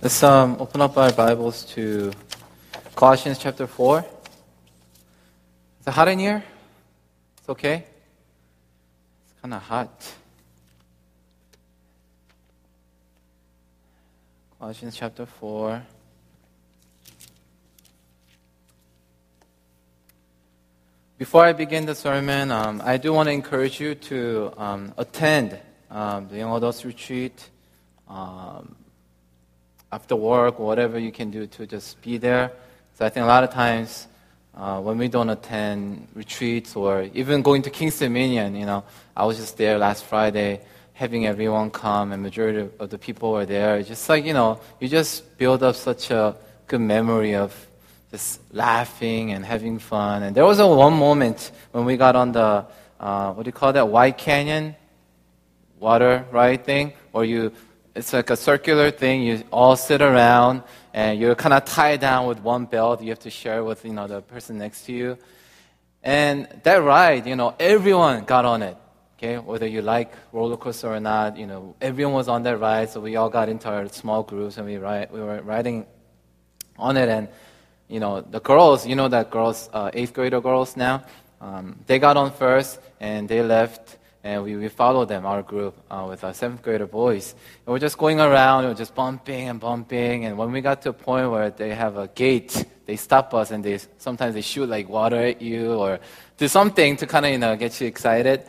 Let's um, open up our Bibles to Colossians chapter 4. Is it hot in here? It's okay? It's kind of hot. Colossians chapter 4. Before I begin the sermon, um, I do want to encourage you to um, attend um, the Young Adults Retreat um, after work, whatever you can do to just be there. So I think a lot of times uh, when we don't attend retreats or even going to Kings Dominion, you know, I was just there last Friday having everyone come and majority of the people were there. It's just like, you know, you just build up such a good memory of just laughing and having fun. And there was a one moment when we got on the, uh, what do you call that, White Canyon water ride thing, or you, it's like a circular thing, you all sit around and you're kind of tied down with one belt you have to share with, you know, the person next to you. And that ride, you know, everyone got on it. Okay, whether you like roller coaster or not, you know, everyone was on that ride, so we all got into our small groups and we ride, we were riding on it. And you know, the girls, you know that girls, uh, eighth grader girls now, um, they got on first and they left and we, we followed them, our group, uh, with our seventh grader boys. And we're just going around, we're just bumping and bumping. And when we got to a point where they have a gate, they stop us and they sometimes they shoot like water at you or do something to kind of, you know, get you excited.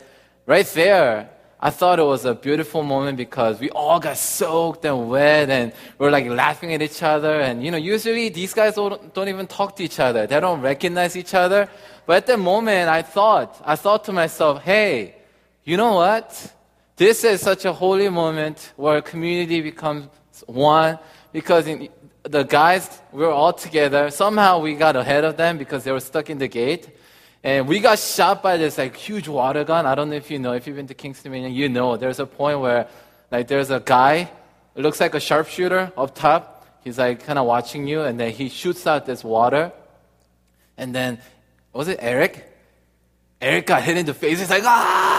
Right there, I thought it was a beautiful moment because we all got soaked and wet and we're like laughing at each other. And you know, usually these guys don't, don't even talk to each other. They don't recognize each other. But at that moment, I thought, I thought to myself, hey, you know what? This is such a holy moment where a community becomes one because in, the guys, we were all together. Somehow we got ahead of them because they were stuck in the gate. And we got shot by this like huge water gun. I don't know if you know, if you've been to Kings Dominion, you know there's a point where like there's a guy, it looks like a sharpshooter up top. He's like kind of watching you and then he shoots out this water. And then, was it Eric? Eric got hit in the face. He's like, ah!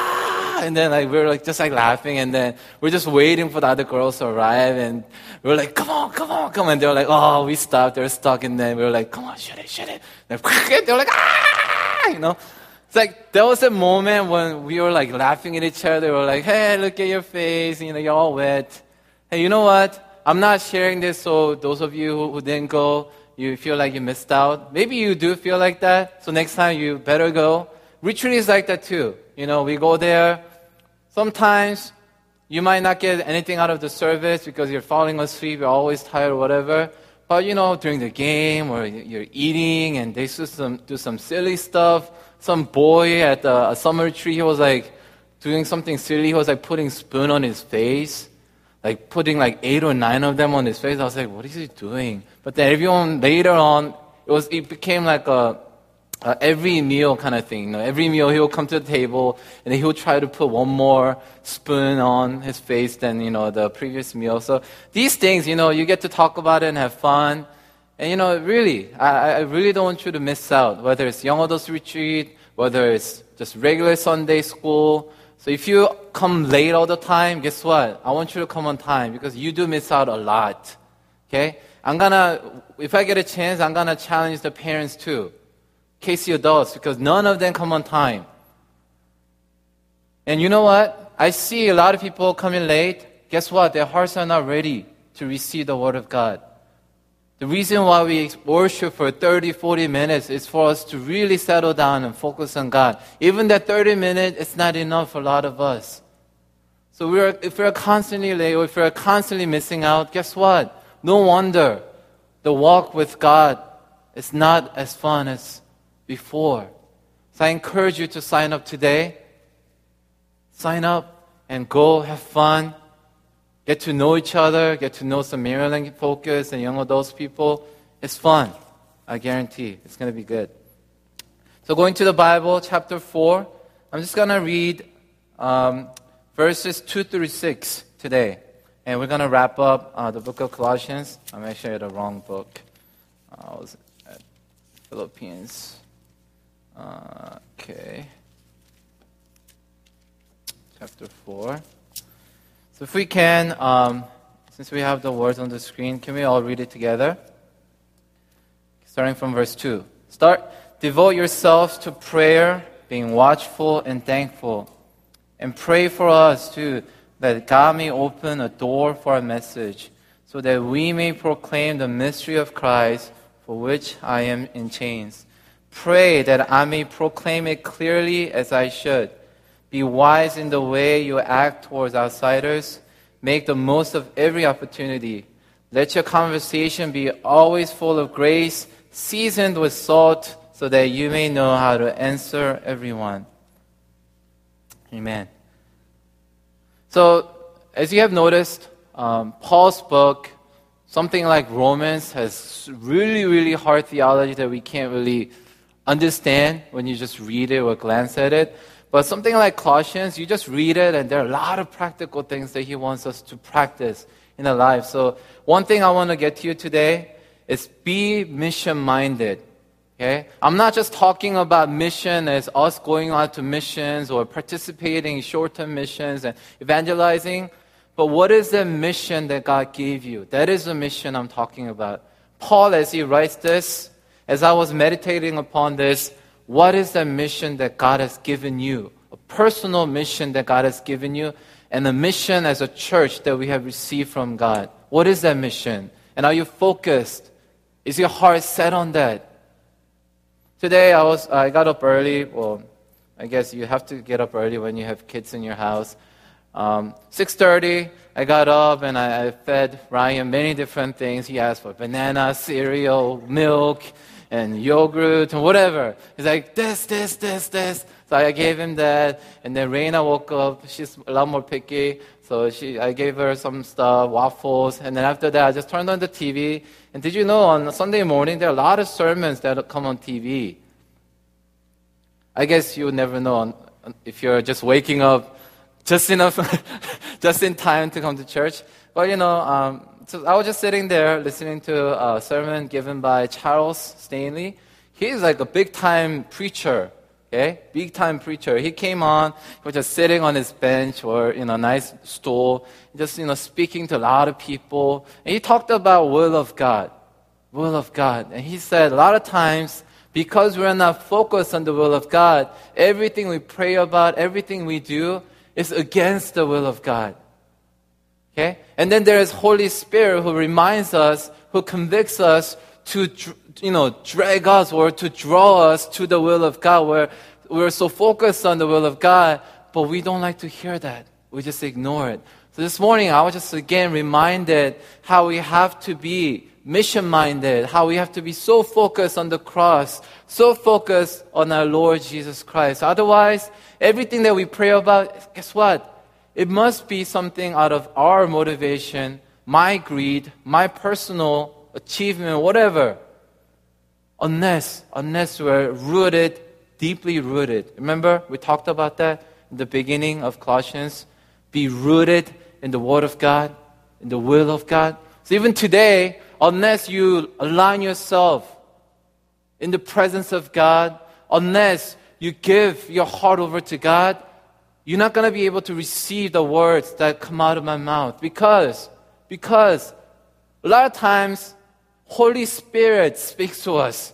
And then like we are like just like laughing and then we're just waiting for the other girls to arrive and we are like, come on, come on, come on. And they were like, oh, we stopped. They're stuck. And then we were like, come on, shut it, shut it. And they were like, ah! you know. It's like there was a moment when we were like laughing at each other. We were like, hey, look at your face, you know, you're all wet. Hey, you know what? I'm not sharing this so those of you who, who didn't go, you feel like you missed out. Maybe you do feel like that, so next time you better go. Retreat is like that too. You know, we go there. Sometimes you might not get anything out of the service because you're falling asleep, you're always tired or whatever. But you know, during the game or you're eating and they do some, do some silly stuff. Some boy at the, a summer tree, he was like doing something silly. He was like putting spoon on his face, like putting like eight or nine of them on his face. I was like, what is he doing? But then everyone later on, it was, it became like a, uh, every meal kind of thing. You know, every meal he will come to the table and he will try to put one more spoon on his face than you know the previous meal. So these things, you know, you get to talk about it and have fun. And you know, really, I, I really don't want you to miss out. Whether it's young adults retreat, whether it's just regular Sunday school. So if you come late all the time, guess what? I want you to come on time because you do miss out a lot. Okay? I'm gonna, if I get a chance, I'm gonna challenge the parents too. Casey adults because none of them come on time. And you know what? I see a lot of people coming late. Guess what? Their hearts are not ready to receive the Word of God. The reason why we worship for 30, 40 minutes is for us to really settle down and focus on God. Even that 30 minutes, it's not enough for a lot of us. So we're, if we're constantly late or if we're constantly missing out, guess what? No wonder the walk with God is not as fun as before. So I encourage you to sign up today. Sign up and go have fun. Get to know each other, get to know some Maryland focus and young adults people. It's fun. I guarantee it's going to be good. So going to the Bible, chapter 4, I'm just going to read um, verses 2 through 6 today. And we're going to wrap up uh, the book of Colossians. I'm actually at the wrong book. I was at Philippians. Okay. Chapter 4. So if we can, um, since we have the words on the screen, can we all read it together? Starting from verse 2. Start. Devote yourselves to prayer, being watchful and thankful. And pray for us too, that God may open a door for our message, so that we may proclaim the mystery of Christ, for which I am in chains. Pray that I may proclaim it clearly as I should. Be wise in the way you act towards outsiders. Make the most of every opportunity. Let your conversation be always full of grace, seasoned with salt, so that you may know how to answer everyone. Amen. So, as you have noticed, um, Paul's book, something like Romans, has really, really hard theology that we can't really understand when you just read it or glance at it. But something like Colossians, you just read it, and there are a lot of practical things that he wants us to practice in our life. So, one thing I want to get to you today is be mission minded. Okay? I'm not just talking about mission as us going out to missions or participating in short term missions and evangelizing, but what is the mission that God gave you? That is the mission I'm talking about. Paul, as he writes this, as I was meditating upon this, what is the mission that God has given you? A personal mission that God has given you, and a mission as a church that we have received from God. What is that mission? And are you focused? Is your heart set on that? Today I was I got up early. Well, I guess you have to get up early when you have kids in your house. Um, 6:30, I got up and I, I fed Ryan many different things. He asked for banana, cereal, milk, and yogurt and whatever. He's like, this, this, this, this. So I gave him that. And then Reina woke up. She's a lot more picky. So she, I gave her some stuff, waffles. And then after that, I just turned on the TV. And did you know on Sunday morning, there are a lot of sermons that come on TV. I guess you never know if you're just waking up just enough, just in time to come to church. But you know, um, so I was just sitting there listening to a sermon given by Charles Stanley. He's like a big time preacher. Okay, big time preacher. He came on. He was just sitting on his bench or in a nice stool, just you know speaking to a lot of people. And he talked about will of God, will of God. And he said a lot of times because we're not focused on the will of God, everything we pray about, everything we do is against the will of God. Okay? And then there is Holy Spirit who reminds us, who convicts us to, you know, drag us or to draw us to the will of God where we're so focused on the will of God, but we don't like to hear that. We just ignore it. So this morning, I was just again reminded how we have to be mission minded, how we have to be so focused on the cross, so focused on our Lord Jesus Christ. Otherwise, everything that we pray about, guess what? It must be something out of our motivation, my greed, my personal achievement, whatever. Unless, unless we're rooted, deeply rooted. Remember, we talked about that in the beginning of Colossians. Be rooted in the Word of God, in the will of God. So even today, unless you align yourself in the presence of God, unless you give your heart over to God, you're not going to be able to receive the words that come out of my mouth because because a lot of times Holy Spirit speaks to us.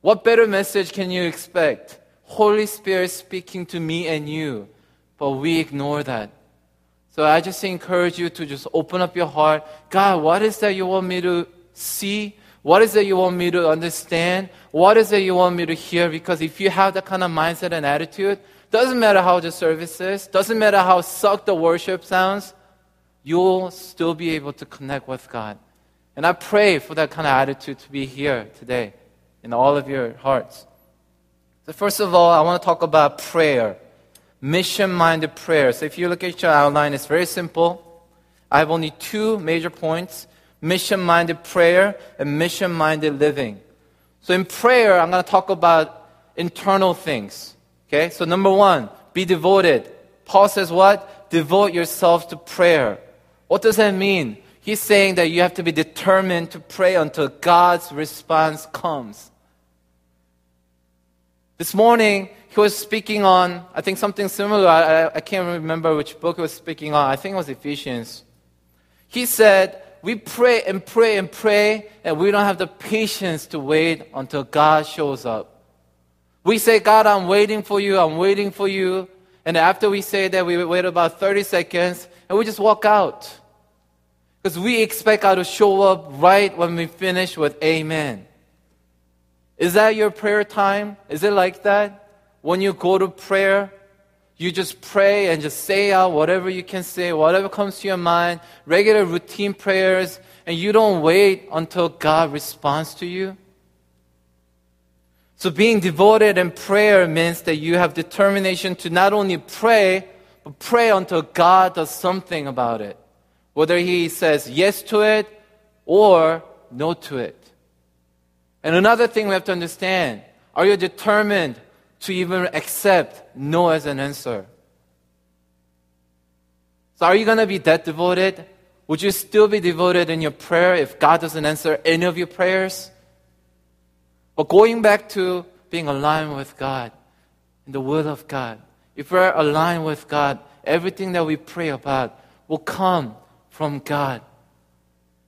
What better message can you expect? Holy Spirit speaking to me and you, but we ignore that. So I just encourage you to just open up your heart. God, what is that you want me to see? What is it you want me to understand? What is it you want me to hear? Because if you have that kind of mindset and attitude, doesn't matter how the service is, doesn't matter how suck the worship sounds, you'll still be able to connect with God. And I pray for that kind of attitude to be here today in all of your hearts. So, first of all, I want to talk about prayer, mission minded prayer. So, if you look at your outline, it's very simple. I have only two major points mission minded prayer and mission minded living. So, in prayer, I'm going to talk about internal things. Okay, so number one, be devoted. Paul says what? Devote yourself to prayer. What does that mean? He's saying that you have to be determined to pray until God's response comes. This morning, he was speaking on, I think something similar. I, I can't remember which book he was speaking on. I think it was Ephesians. He said, We pray and pray and pray, and we don't have the patience to wait until God shows up. We say, God, I'm waiting for you, I'm waiting for you. And after we say that, we wait about 30 seconds, and we just walk out. Because we expect God to show up right when we finish with Amen. Is that your prayer time? Is it like that? When you go to prayer, you just pray and just say out whatever you can say, whatever comes to your mind, regular routine prayers, and you don't wait until God responds to you? So being devoted in prayer means that you have determination to not only pray, but pray until God does something about it. Whether He says yes to it or no to it. And another thing we have to understand are you determined to even accept no as an answer? So, are you going to be that devoted? Would you still be devoted in your prayer if God doesn't answer any of your prayers? But going back to being aligned with God, in the will of God, if we're aligned with God, everything that we pray about will come from God.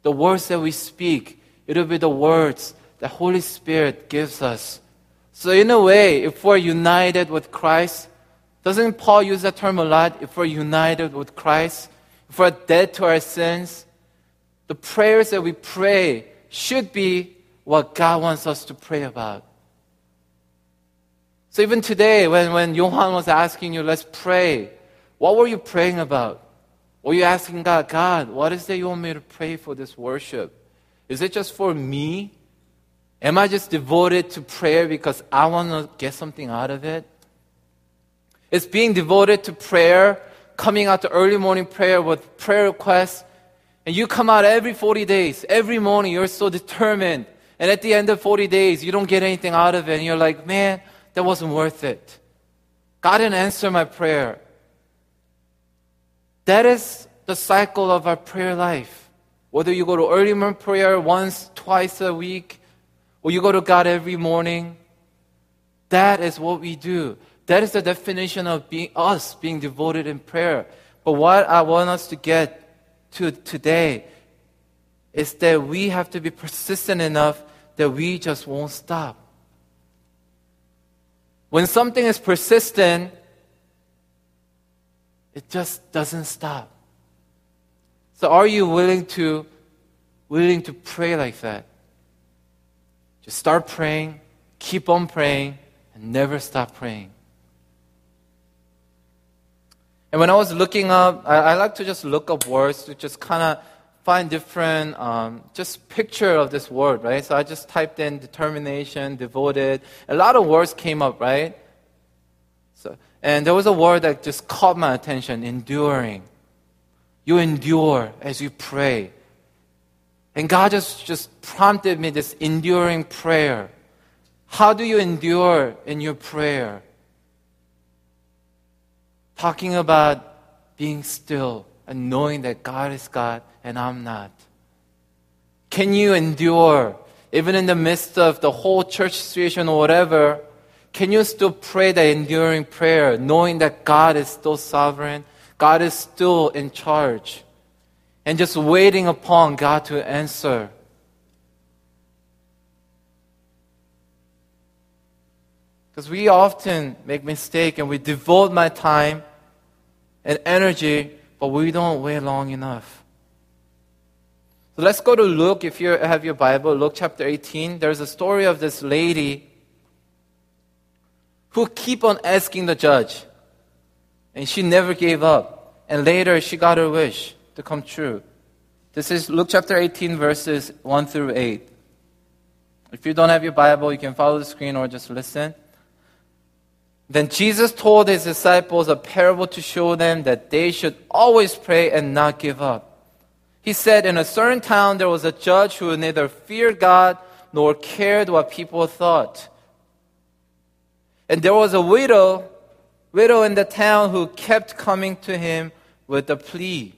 The words that we speak, it'll be the words the Holy Spirit gives us. So, in a way, if we're united with Christ, doesn't Paul use that term a lot? If we're united with Christ, if we're dead to our sins, the prayers that we pray should be what God wants us to pray about. So even today, when, when Johan was asking you, let's pray, what were you praying about? Were you asking God, God, what is it you want me to pray for this worship? Is it just for me? Am I just devoted to prayer because I want to get something out of it? it? Is being devoted to prayer, coming out to early morning prayer with prayer requests, and you come out every 40 days, every morning, you're so determined. And at the end of 40 days, you don't get anything out of it, and you're like, man, that wasn't worth it. God didn't answer my prayer. That is the cycle of our prayer life. Whether you go to early morning prayer once, twice a week, or you go to God every morning, that is what we do. That is the definition of being us being devoted in prayer. But what I want us to get to today is that we have to be persistent enough that we just won't stop. When something is persistent, it just doesn't stop. So are you willing to willing to pray like that? Just start praying, keep on praying, and never stop praying. And when I was looking up, I, I like to just look up words to just kind of find different, um, just picture of this word, right? So I just typed in determination, devoted. A lot of words came up, right? So, and there was a word that just caught my attention, enduring. You endure as you pray. And God just, just prompted me this enduring prayer. How do you endure in your prayer? Talking about being still and knowing that God is God and I'm not. Can you endure even in the midst of the whole church situation or whatever? Can you still pray that enduring prayer knowing that God is still sovereign? God is still in charge? and just waiting upon God to answer. Because we often make mistake and we devote my time and energy, but we don't wait long enough. So let's go to Luke. If you have your Bible, Luke chapter 18. There's a story of this lady who keep on asking the judge, and she never gave up. And later she got her wish to come true. This is Luke chapter 18, verses 1 through 8. If you don't have your Bible, you can follow the screen or just listen. Then Jesus told his disciples a parable to show them that they should always pray and not give up. He said, In a certain town there was a judge who neither feared God nor cared what people thought. And there was a widow, widow in the town who kept coming to him with a plea.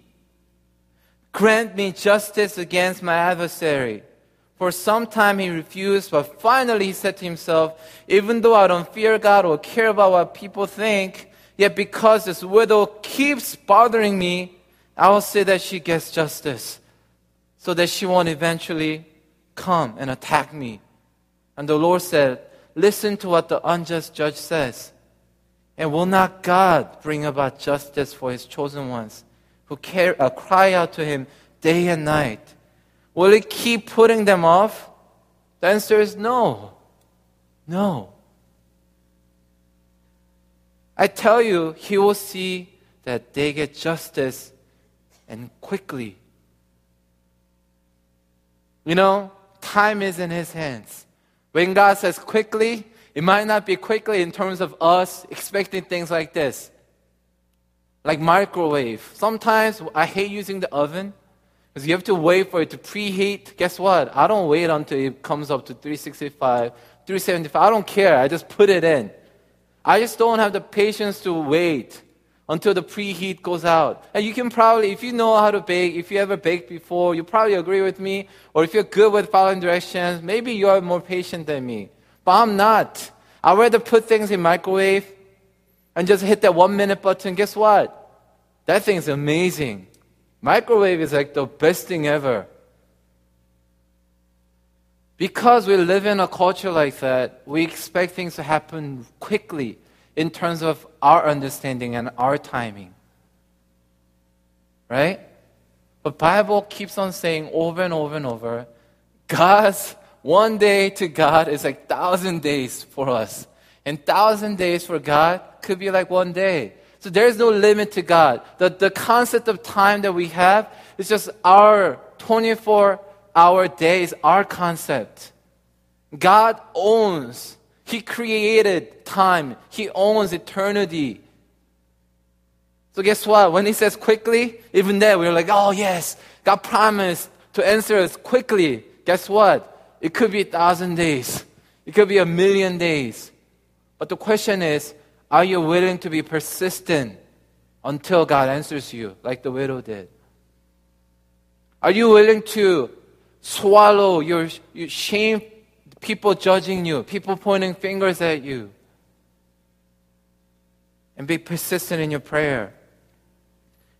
Grant me justice against my adversary. For some time he refused, but finally he said to himself, Even though I don't fear God or care about what people think, yet because this widow keeps bothering me, I will say that she gets justice, so that she won't eventually come and attack me. And the Lord said, Listen to what the unjust judge says. And will not God bring about justice for his chosen ones who care, uh, cry out to him day and night? Will he keep putting them off? The answer is no. No. I tell you, he will see that they get justice and quickly. You know, time is in his hands. When God says quickly, it might not be quickly in terms of us expecting things like this. Like microwave. Sometimes I hate using the oven because you have to wait for it to preheat. Guess what? I don't wait until it comes up to 365, 375. I don't care. I just put it in. I just don't have the patience to wait until the preheat goes out. And you can probably, if you know how to bake, if you ever baked before, you probably agree with me. Or if you're good with following directions, maybe you are more patient than me. But I'm not. I'd rather put things in microwave and just hit that one minute button. Guess what? That thing's amazing. Microwave is like the best thing ever. Because we live in a culture like that, we expect things to happen quickly in terms of our understanding and our timing. Right? But Bible keeps on saying over and over and over, God's one day to God is like thousand days for us. And thousand days for God could be like one day. So there's no limit to God. The, the concept of time that we have is just our 24 hour days, our concept. God owns he created time. He owns eternity. So guess what? When he says quickly, even there we're like, oh yes, God promised to answer us quickly. Guess what? It could be a thousand days. It could be a million days. But the question is, are you willing to be persistent until God answers you, like the widow did? Are you willing to swallow your, your shame people judging you, people pointing fingers at you. And be persistent in your prayer.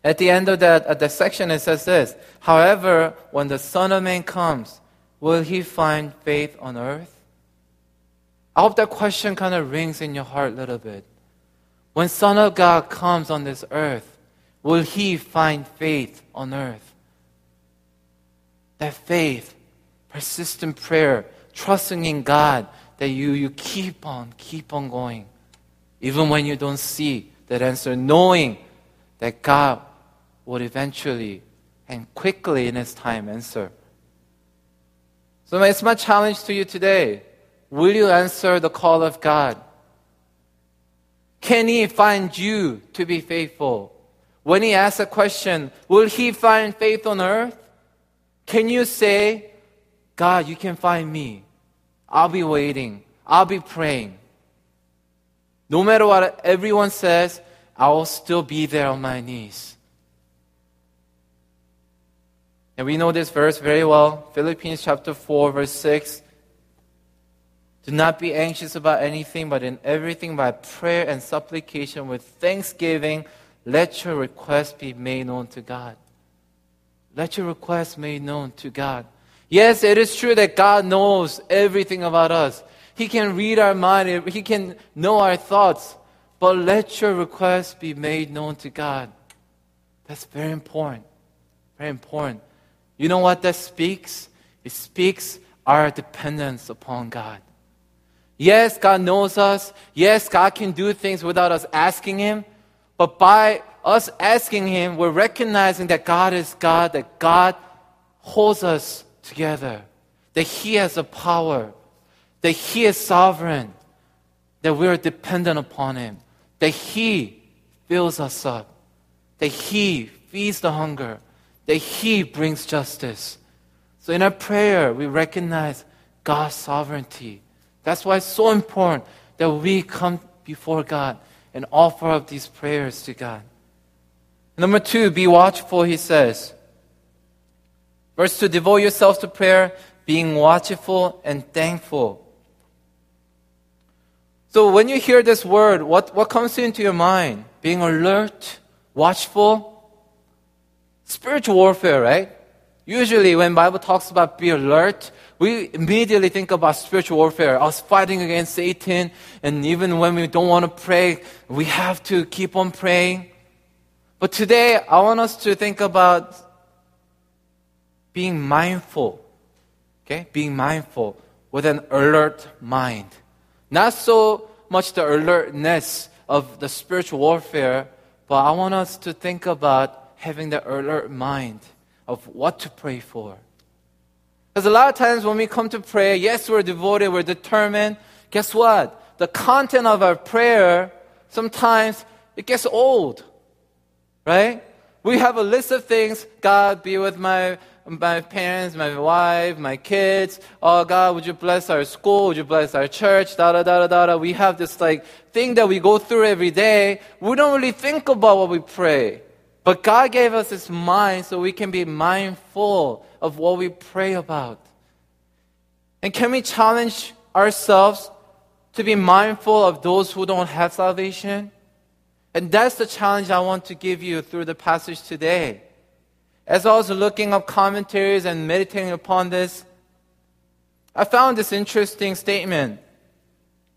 At the end of that, at that section, it says this However, when the Son of Man comes, will he find faith on earth? I hope that question kind of rings in your heart a little bit. When Son of God comes on this earth, will he find faith on earth? That faith, persistent prayer, trusting in God that you, you keep on, keep on going. Even when you don't see that answer, knowing that God would eventually and quickly in His time answer. So it's my challenge to you today. Will you answer the call of God? Can He find you to be faithful? When He asks a question, will He find faith on earth? Can you say, God, you can find me. I'll be waiting. I'll be praying. No matter what everyone says, I will still be there on my knees. And we know this verse very well. Philippians chapter 4, verse 6. Do not be anxious about anything, but in everything by prayer and supplication with thanksgiving, let your request be made known to God. Let your requests made known to God. Yes, it is true that God knows everything about us. He can read our mind, He can know our thoughts. But let your request be made known to God. That's very important. Very important. You know what that speaks? It speaks our dependence upon God. Yes, God knows us. Yes, God can do things without us asking Him. But by us asking Him, we're recognizing that God is God, that God holds us together, that He has the power, that He is sovereign, that we are dependent upon Him, that He fills us up, that He feeds the hunger, that He brings justice. So in our prayer, we recognize God's sovereignty. That's why it's so important that we come before God and offer up these prayers to God. Number two, be watchful, he says. Verse 2 Devote yourselves to prayer, being watchful and thankful. So when you hear this word, what, what comes into your mind? Being alert, watchful, spiritual warfare, right? Usually when Bible talks about be alert, we immediately think about spiritual warfare, us fighting against Satan, and even when we don't want to pray, we have to keep on praying. But today, I want us to think about being mindful, okay? Being mindful with an alert mind. Not so much the alertness of the spiritual warfare, but I want us to think about having the alert mind of what to pray for. Because a lot of times when we come to pray, yes, we're devoted, we're determined. Guess what? The content of our prayer, sometimes it gets old. Right? We have a list of things. God, be with my, my parents, my wife, my kids. Oh, God, would you bless our school? Would you bless our church? Da, da, da, da, da. We have this like thing that we go through every day. We don't really think about what we pray. But God gave us His mind so we can be mindful of what we pray about. And can we challenge ourselves to be mindful of those who don't have salvation? And that's the challenge I want to give you through the passage today. As I was looking up commentaries and meditating upon this, I found this interesting statement.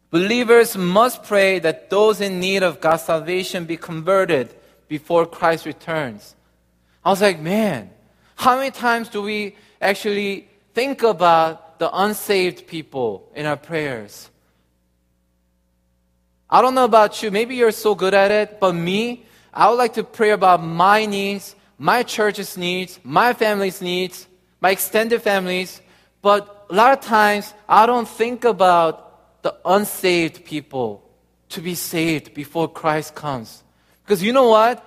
Believers must pray that those in need of God's salvation be converted before Christ returns. I was like, man, how many times do we actually think about the unsaved people in our prayers? I don't know about you, maybe you're so good at it, but me, I would like to pray about my needs, my church's needs, my family's needs, my extended families, but a lot of times I don't think about the unsaved people to be saved before Christ comes. Because you know what?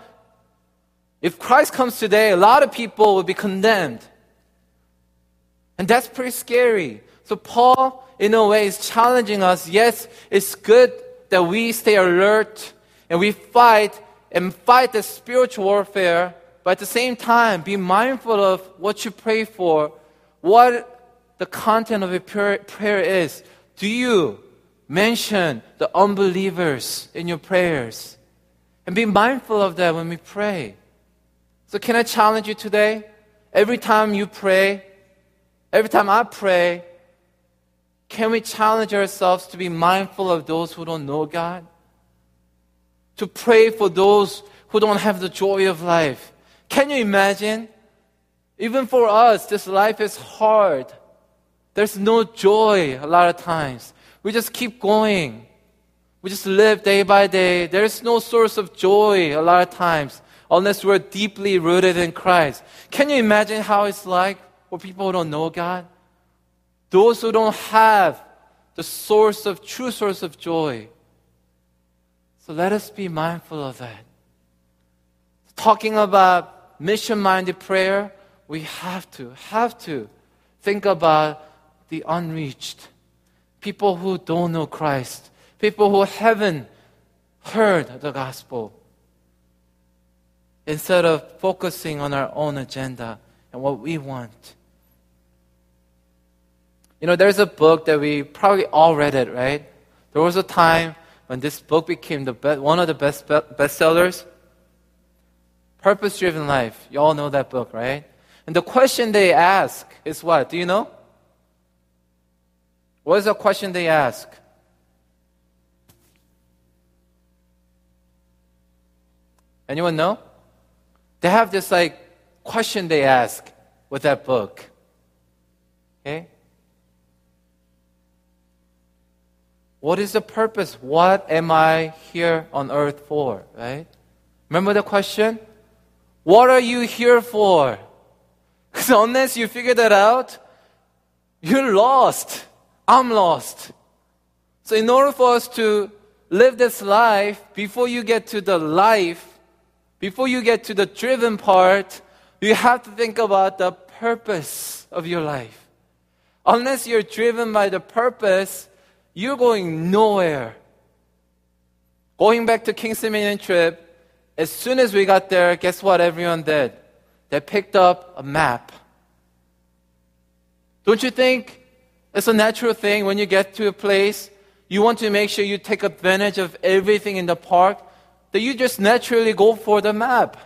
If Christ comes today, a lot of people will be condemned. And that's pretty scary. So Paul, in a way, is challenging us. Yes, it's good that we stay alert and we fight and fight the spiritual warfare, but at the same time, be mindful of what you pray for, what the content of your prayer is. Do you mention the unbelievers in your prayers? And be mindful of that when we pray. So, can I challenge you today? Every time you pray, every time I pray, can we challenge ourselves to be mindful of those who don't know God? To pray for those who don't have the joy of life. Can you imagine? Even for us, this life is hard. There's no joy a lot of times. We just keep going. We just live day by day. There's no source of joy a lot of times unless we're deeply rooted in Christ. Can you imagine how it's like for people who don't know God? Those who don't have the source of true source of joy. So let us be mindful of that. Talking about mission minded prayer, we have to, have to think about the unreached, people who don't know Christ people who haven't heard the gospel. Instead of focusing on our own agenda and what we want. You know, there's a book that we probably all read it, right? There was a time when this book became the be- one of the best be- bestsellers. Purpose Driven Life. You all know that book, right? And the question they ask is what? Do you know? What is the question they ask? Anyone know? They have this like question they ask with that book. Okay? What is the purpose? What am I here on earth for? Right? Remember the question? What are you here for? Because unless you figure that out, you're lost. I'm lost. So, in order for us to live this life, before you get to the life before you get to the driven part, you have to think about the purpose of your life. Unless you're driven by the purpose, you're going nowhere. Going back to Kings Dominion trip, as soon as we got there, guess what everyone did? They picked up a map. Don't you think it's a natural thing when you get to a place, you want to make sure you take advantage of everything in the park, that you just naturally go for the map.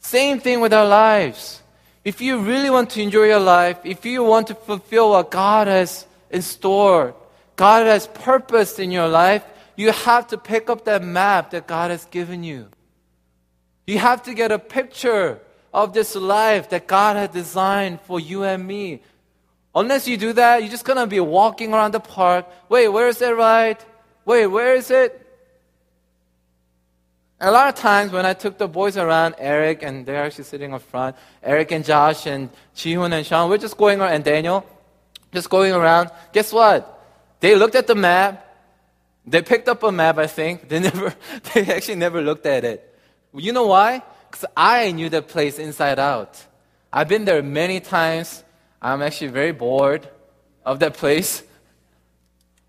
Same thing with our lives. If you really want to enjoy your life, if you want to fulfill what God has in store, God has purpose in your life, you have to pick up that map that God has given you. You have to get a picture of this life that God has designed for you and me. Unless you do that, you're just gonna be walking around the park. Wait, where is it right? Wait, where is it? a lot of times when I took the boys around, Eric and they're actually sitting up front, Eric and Josh and Jihoon and Sean, we're just going around, and Daniel, just going around. Guess what? They looked at the map. They picked up a map, I think. They never, they actually never looked at it. You know why? Because I knew the place inside out. I've been there many times. I'm actually very bored of that place.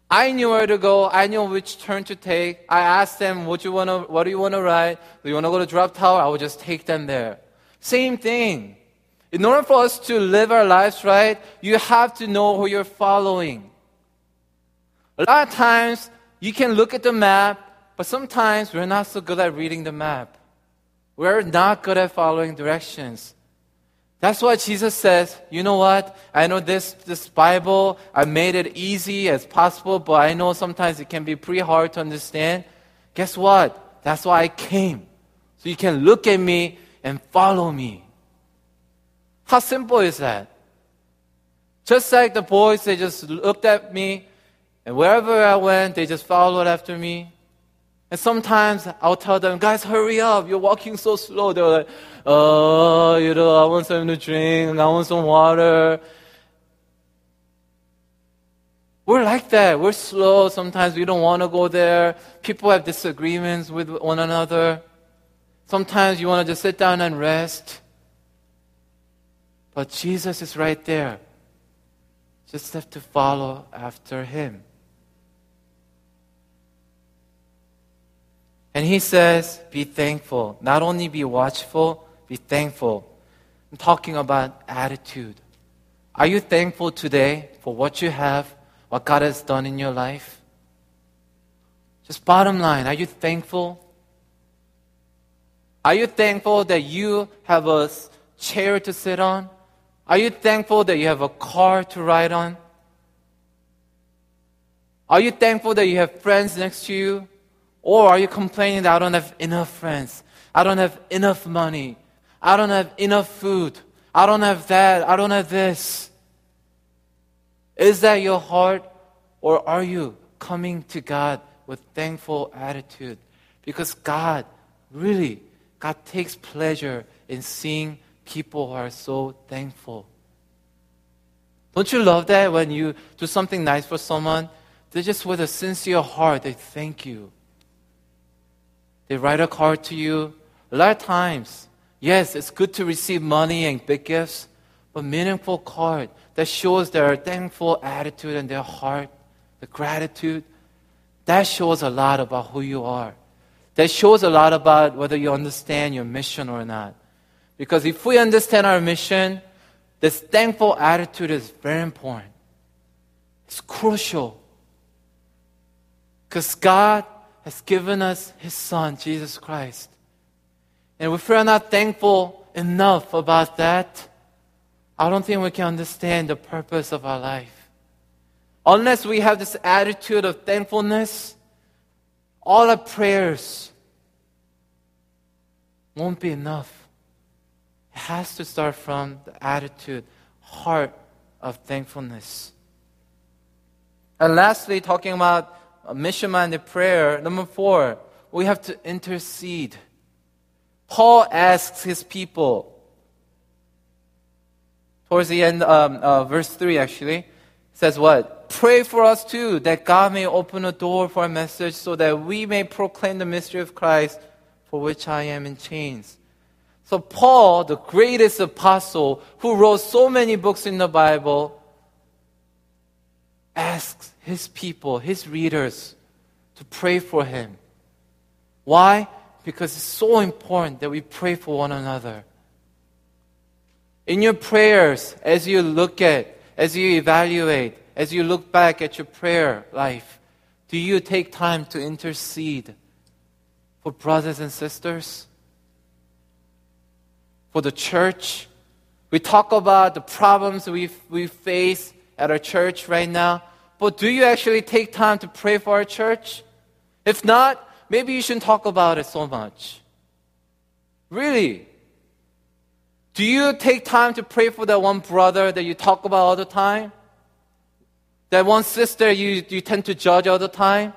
I knew where to go. I knew which turn to take. I asked them, what, you wanna, what do you want to ride? Do you want to go to Drop Tower? I would just take them there. Same thing. In order for us to live our lives right, you have to know who you're following. A lot of times, you can look at the map, but sometimes we're not so good at reading the map. We're not good at following directions. That's why Jesus says, you know what? I know this, this Bible, I made it easy as possible, but I know sometimes it can be pretty hard to understand. Guess what? That's why I came. So you can look at me and follow me. How simple is that? Just like the boys, they just looked at me, and wherever I went, they just followed after me. And sometimes I'll tell them, guys, hurry up. You're walking so slow. They're like, oh, you know, I want something to drink. I want some water. We're like that. We're slow. Sometimes we don't want to go there. People have disagreements with one another. Sometimes you want to just sit down and rest. But Jesus is right there. Just have to follow after him. And he says, be thankful. Not only be watchful, be thankful. I'm talking about attitude. Are you thankful today for what you have, what God has done in your life? Just bottom line, are you thankful? Are you thankful that you have a chair to sit on? Are you thankful that you have a car to ride on? Are you thankful that you have friends next to you? Or are you complaining that I don't have enough friends? I don't have enough money. I don't have enough food. I don't have that. I don't have this. Is that your heart? Or are you coming to God with thankful attitude? Because God, really, God takes pleasure in seeing people who are so thankful. Don't you love that when you do something nice for someone? They just with a sincere heart, they thank you. They write a card to you. A lot of times, yes, it's good to receive money and big gifts, but meaningful card that shows their thankful attitude and their heart, the gratitude, that shows a lot about who you are. That shows a lot about whether you understand your mission or not. Because if we understand our mission, this thankful attitude is very important. It's crucial. Because God has given us His Son, Jesus Christ. And if we're not thankful enough about that, I don't think we can understand the purpose of our life. Unless we have this attitude of thankfulness, all our prayers won't be enough. It has to start from the attitude, heart of thankfulness. And lastly, talking about mission minded prayer. Number four, we have to intercede. Paul asks his people, towards the end, um, uh, verse 3 actually, says what? Pray for us too, that God may open a door for a message so that we may proclaim the mystery of Christ for which I am in chains. So, Paul, the greatest apostle who wrote so many books in the Bible, asks his people, his readers, to pray for him. Why? Because it's so important that we pray for one another. In your prayers, as you look at, as you evaluate, as you look back at your prayer life, do you take time to intercede for brothers and sisters? For the church? We talk about the problems we, we face at our church right now, but do you actually take time to pray for our church? If not, maybe you shouldn't talk about it so much. Really? Do you take time to pray for that one brother that you talk about all the time? That one sister you, you tend to judge all the time?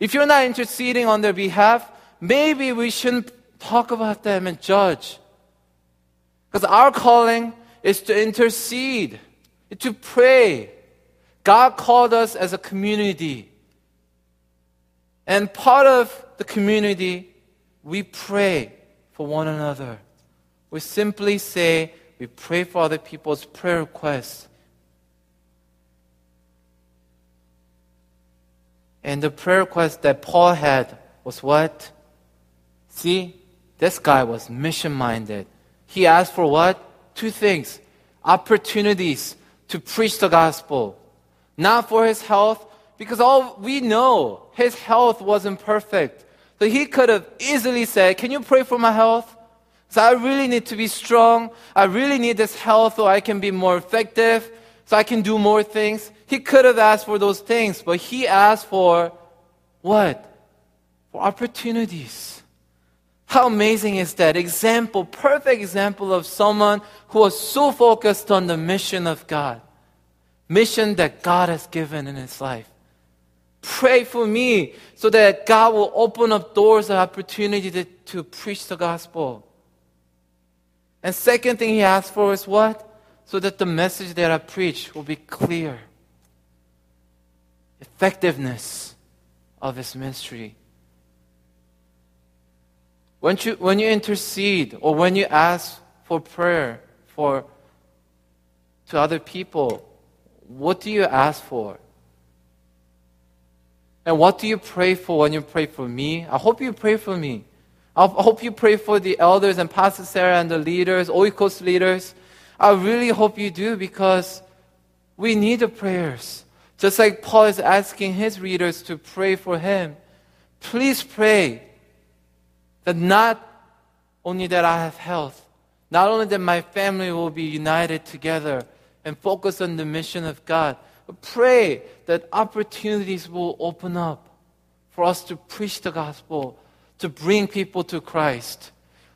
If you're not interceding on their behalf, maybe we shouldn't talk about them and judge. Because our calling is to intercede, to pray. God called us as a community. And part of the community, we pray for one another. We simply say, we pray for other people's prayer requests. And the prayer request that Paul had was what? See, this guy was mission minded. He asked for what? Two things opportunities to preach the gospel. Not for his health, because all we know, his health wasn't perfect. So he could have easily said, Can you pray for my health? So I really need to be strong. I really need this health so I can be more effective, so I can do more things. He could have asked for those things, but he asked for what? For opportunities. How amazing is that? Example, perfect example of someone who was so focused on the mission of God. Mission that God has given in his life. Pray for me so that God will open up doors of opportunity to, to preach the gospel. And second thing he asked for is what? So that the message that I preach will be clear. Effectiveness of his ministry. When you, when you intercede or when you ask for prayer for to other people, what do you ask for? And what do you pray for when you pray for me? I hope you pray for me. I hope you pray for the elders and Pastor Sarah and the leaders, Oikos leaders. I really hope you do because we need the prayers. Just like Paul is asking his readers to pray for him. Please pray that not only that I have health, not only that my family will be united together and focus on the mission of God, pray that opportunities will open up for us to preach the gospel to bring people to Christ.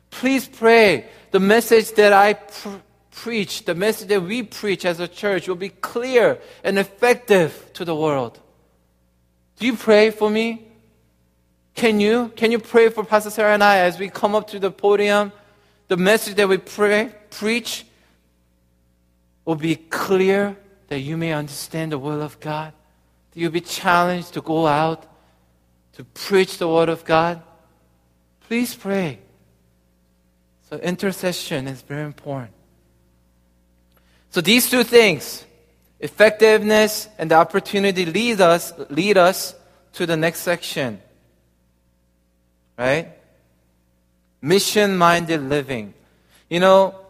Please pray the message that I pr- preach, the message that we preach as a church will be clear and effective to the world. Do you pray for me? Can you? Can you pray for Pastor Sarah and I as we come up to the podium? The message that we pray, preach will be clear that you may understand the will of God. That you'll be challenged to go out to preach the word of God. Please pray. So intercession is very important. So these two things, effectiveness and the opportunity lead us lead us to the next section. Right? Mission-minded living. You know,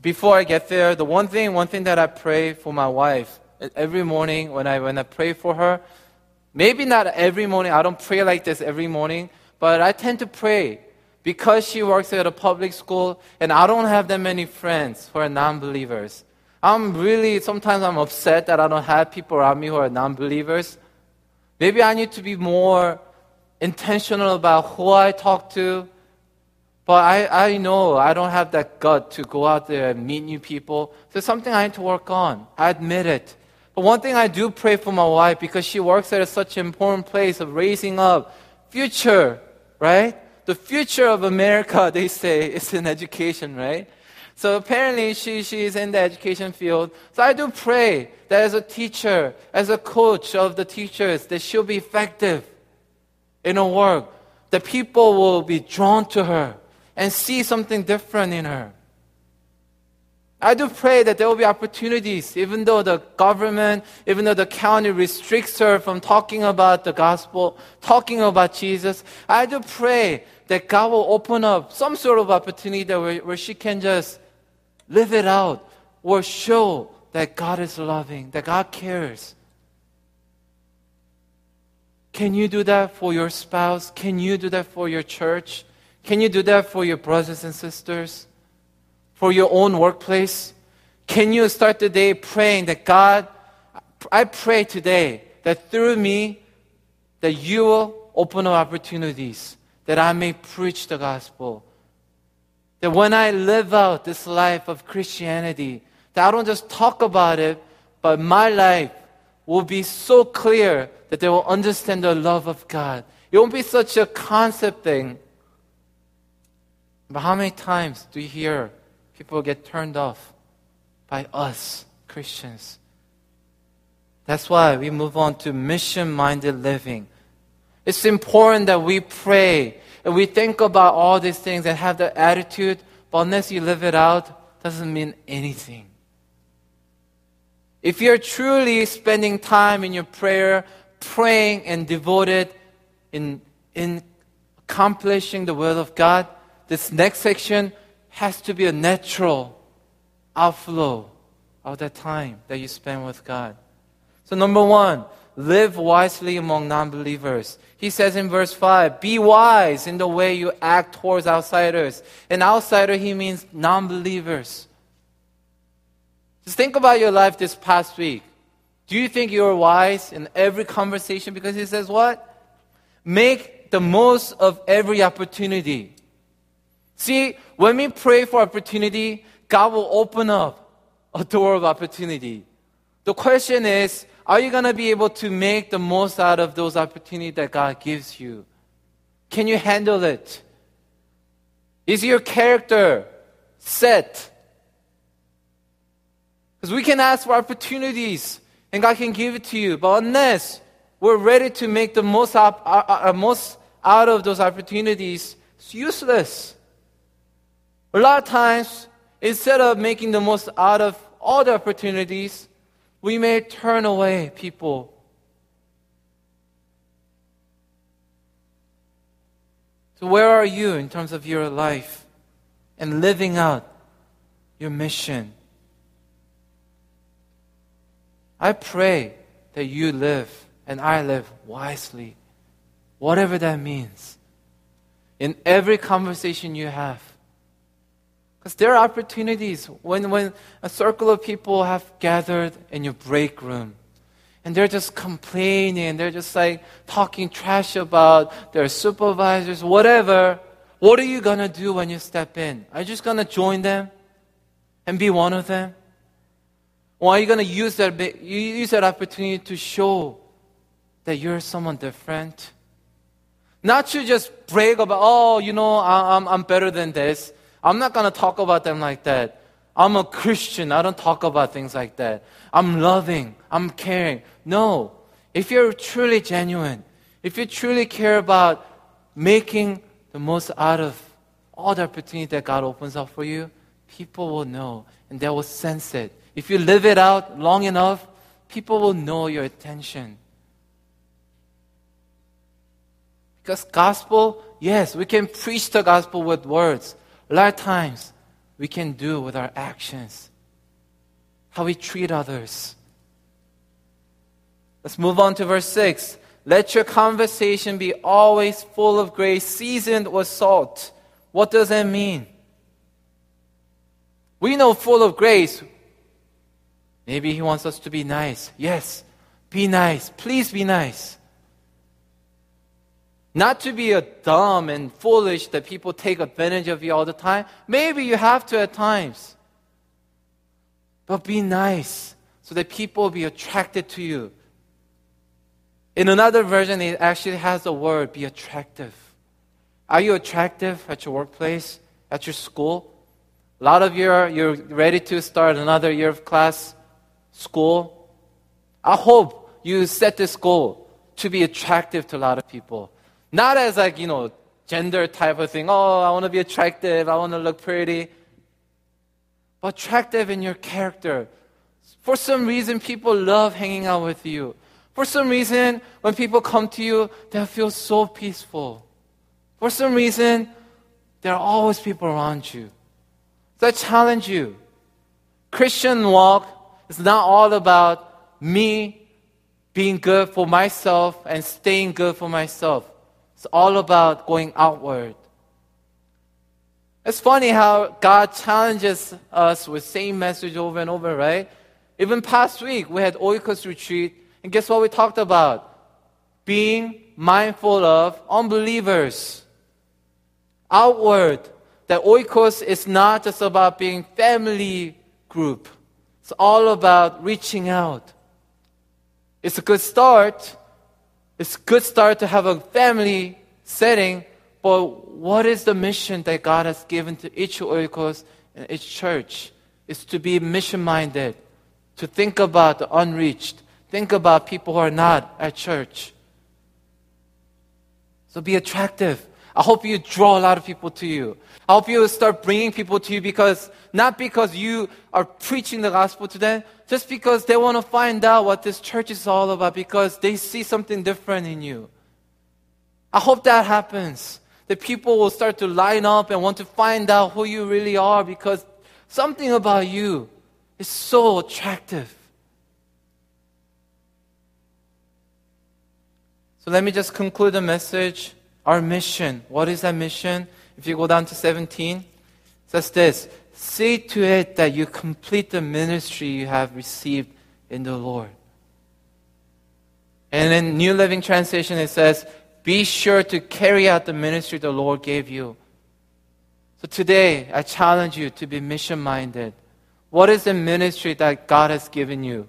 before I get there, the one thing one thing that I pray for my wife every morning when I when I pray for her, maybe not every morning, I don't pray like this every morning, but I tend to pray because she works at a public school and I don't have that many friends who are non-believers. I'm really, sometimes I'm upset that I don't have people around me who are non-believers. Maybe I need to be more intentional about who I talk to. But I, I know I don't have that gut to go out there and meet new people. There's something I need to work on. I admit it. But one thing I do pray for my wife because she works at such an important place of raising up future right? The future of America, they say, is in education, right? So apparently she, she is in the education field. So I do pray that as a teacher, as a coach of the teachers, that she'll be effective in her work. That people will be drawn to her and see something different in her. I do pray that there will be opportunities, even though the government, even though the county restricts her from talking about the gospel, talking about Jesus. I do pray that God will open up some sort of opportunity where, where she can just live it out, or show that God is loving, that God cares. Can you do that for your spouse? Can you do that for your church? Can you do that for your brothers and sisters? For your own workplace? Can you start the day praying that God, I pray today that through me, that you will open up opportunities that I may preach the gospel. That when I live out this life of Christianity, that I don't just talk about it, but my life will be so clear that they will understand the love of God. It won't be such a concept thing. But how many times do you hear people get turned off by us, Christians? That's why we move on to mission minded living. It's important that we pray and we think about all these things and have the attitude, but unless you live it out, doesn't mean anything. If you're truly spending time in your prayer, praying and devoted in, in accomplishing the will of God, this next section has to be a natural outflow of that time that you spend with God. So, number one, live wisely among non believers. He says in verse 5, be wise in the way you act towards outsiders. An outsider, he means non believers. Just think about your life this past week. Do you think you're wise in every conversation? Because he says what? Make the most of every opportunity. See, when we pray for opportunity, God will open up a door of opportunity. The question is, are you going to be able to make the most out of those opportunities that God gives you? Can you handle it? Is your character set? Because we can ask for opportunities and God can give it to you, but unless we're ready to make the most, op- uh, uh, uh most out of those opportunities, it's useless. A lot of times, instead of making the most out of all the opportunities, we may turn away people. So, where are you in terms of your life and living out your mission? I pray that you live and I live wisely, whatever that means, in every conversation you have. Because there are opportunities when, when a circle of people have gathered in your break room and they're just complaining, they're just like talking trash about their supervisors, whatever. What are you going to do when you step in? Are you just going to join them and be one of them? Or are you going to use that, use that opportunity to show that you're someone different? Not to just brag about, oh, you know, I'm, I'm better than this. I'm not going to talk about them like that. I'm a Christian. I don't talk about things like that. I'm loving. I'm caring. No. If you're truly genuine, if you truly care about making the most out of all the opportunity that God opens up for you, people will know and they will sense it. If you live it out long enough, people will know your attention. Because gospel, yes, we can preach the gospel with words, a lot of times we can do with our actions, how we treat others. Let's move on to verse 6. Let your conversation be always full of grace, seasoned with salt. What does that mean? We know full of grace. Maybe he wants us to be nice. Yes, be nice. Please be nice. Not to be a dumb and foolish that people take advantage of you all the time. Maybe you have to at times. But be nice so that people will be attracted to you. In another version, it actually has the word be attractive. Are you attractive at your workplace, at your school? A lot of you are you're ready to start another year of class, school. I hope you set this goal to be attractive to a lot of people. Not as like, you know, gender type of thing. Oh, I want to be attractive. I want to look pretty. But attractive in your character. For some reason, people love hanging out with you. For some reason, when people come to you, they feel so peaceful. For some reason, there are always people around you. So I challenge you Christian walk is not all about me being good for myself and staying good for myself. It's all about going outward. It's funny how God challenges us with same message over and over, right? Even past week we had Oikos retreat, and guess what we talked about? Being mindful of unbelievers. Outward. That Oikos is not just about being family group. It's all about reaching out. It's a good start. It's a good start to have a family setting, but what is the mission that God has given to each Oikos and each church? Is to be mission minded, to think about the unreached, think about people who are not at church. So be attractive. I hope you draw a lot of people to you. I hope you start bringing people to you because, not because you are preaching the gospel to them, just because they want to find out what this church is all about because they see something different in you. I hope that happens. That people will start to line up and want to find out who you really are because something about you is so attractive. So let me just conclude the message. Our mission. What is that mission? If you go down to 17, it says this See to it that you complete the ministry you have received in the Lord. And in New Living Translation, it says, Be sure to carry out the ministry the Lord gave you. So today, I challenge you to be mission minded. What is the ministry that God has given you?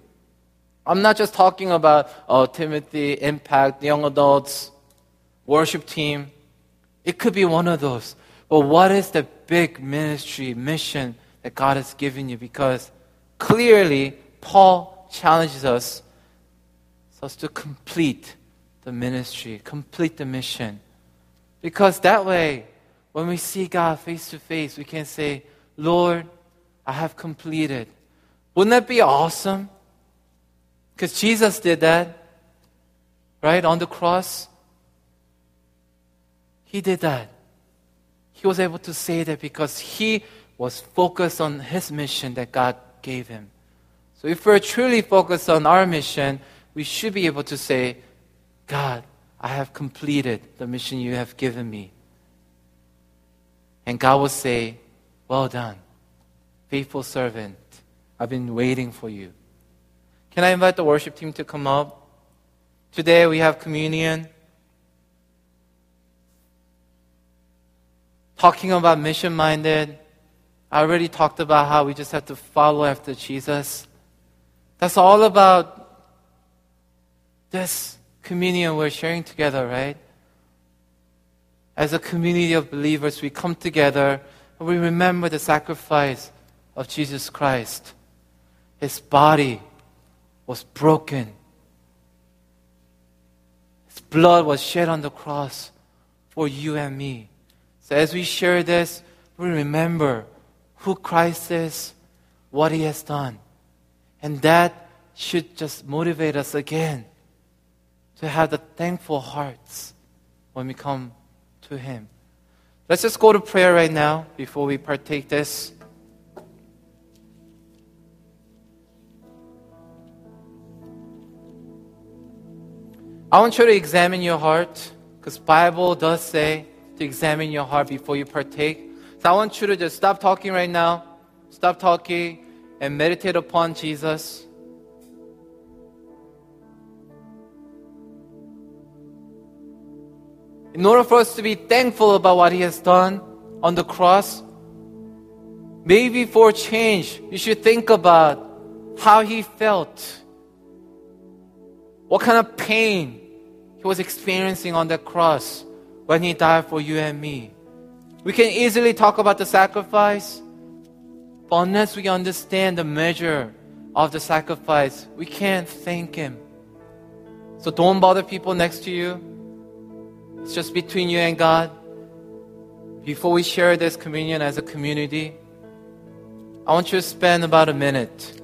I'm not just talking about oh, Timothy, Impact, young adults, worship team. It could be one of those. But what is the big ministry, mission that God has given you? Because clearly, Paul challenges us as to complete the ministry, complete the mission. Because that way, when we see God face to face, we can say, Lord, I have completed. Wouldn't that be awesome? Because Jesus did that, right, on the cross. He did that. He was able to say that because he was focused on his mission that God gave him. So if we're truly focused on our mission, we should be able to say, God, I have completed the mission you have given me. And God will say, Well done, faithful servant. I've been waiting for you. Can I invite the worship team to come up? Today we have communion. Talking about mission minded. I already talked about how we just have to follow after Jesus. That's all about this communion we're sharing together, right? As a community of believers, we come together and we remember the sacrifice of Jesus Christ. His body was broken. His blood was shed on the cross for you and me. So as we share this, we remember who Christ is, what he has done. And that should just motivate us again to have the thankful hearts when we come to him. Let's just go to prayer right now before we partake this. I want you to examine your heart because Bible does say to examine your heart before you partake. So I want you to just stop talking right now. Stop talking and meditate upon Jesus. In order for us to be thankful about what He has done on the cross, maybe for change, you should think about how He felt. What kind of pain he was experiencing on the cross when he died for you and me. We can easily talk about the sacrifice, but unless we understand the measure of the sacrifice, we can't thank him. So don't bother people next to you. It's just between you and God. Before we share this communion as a community, I want you to spend about a minute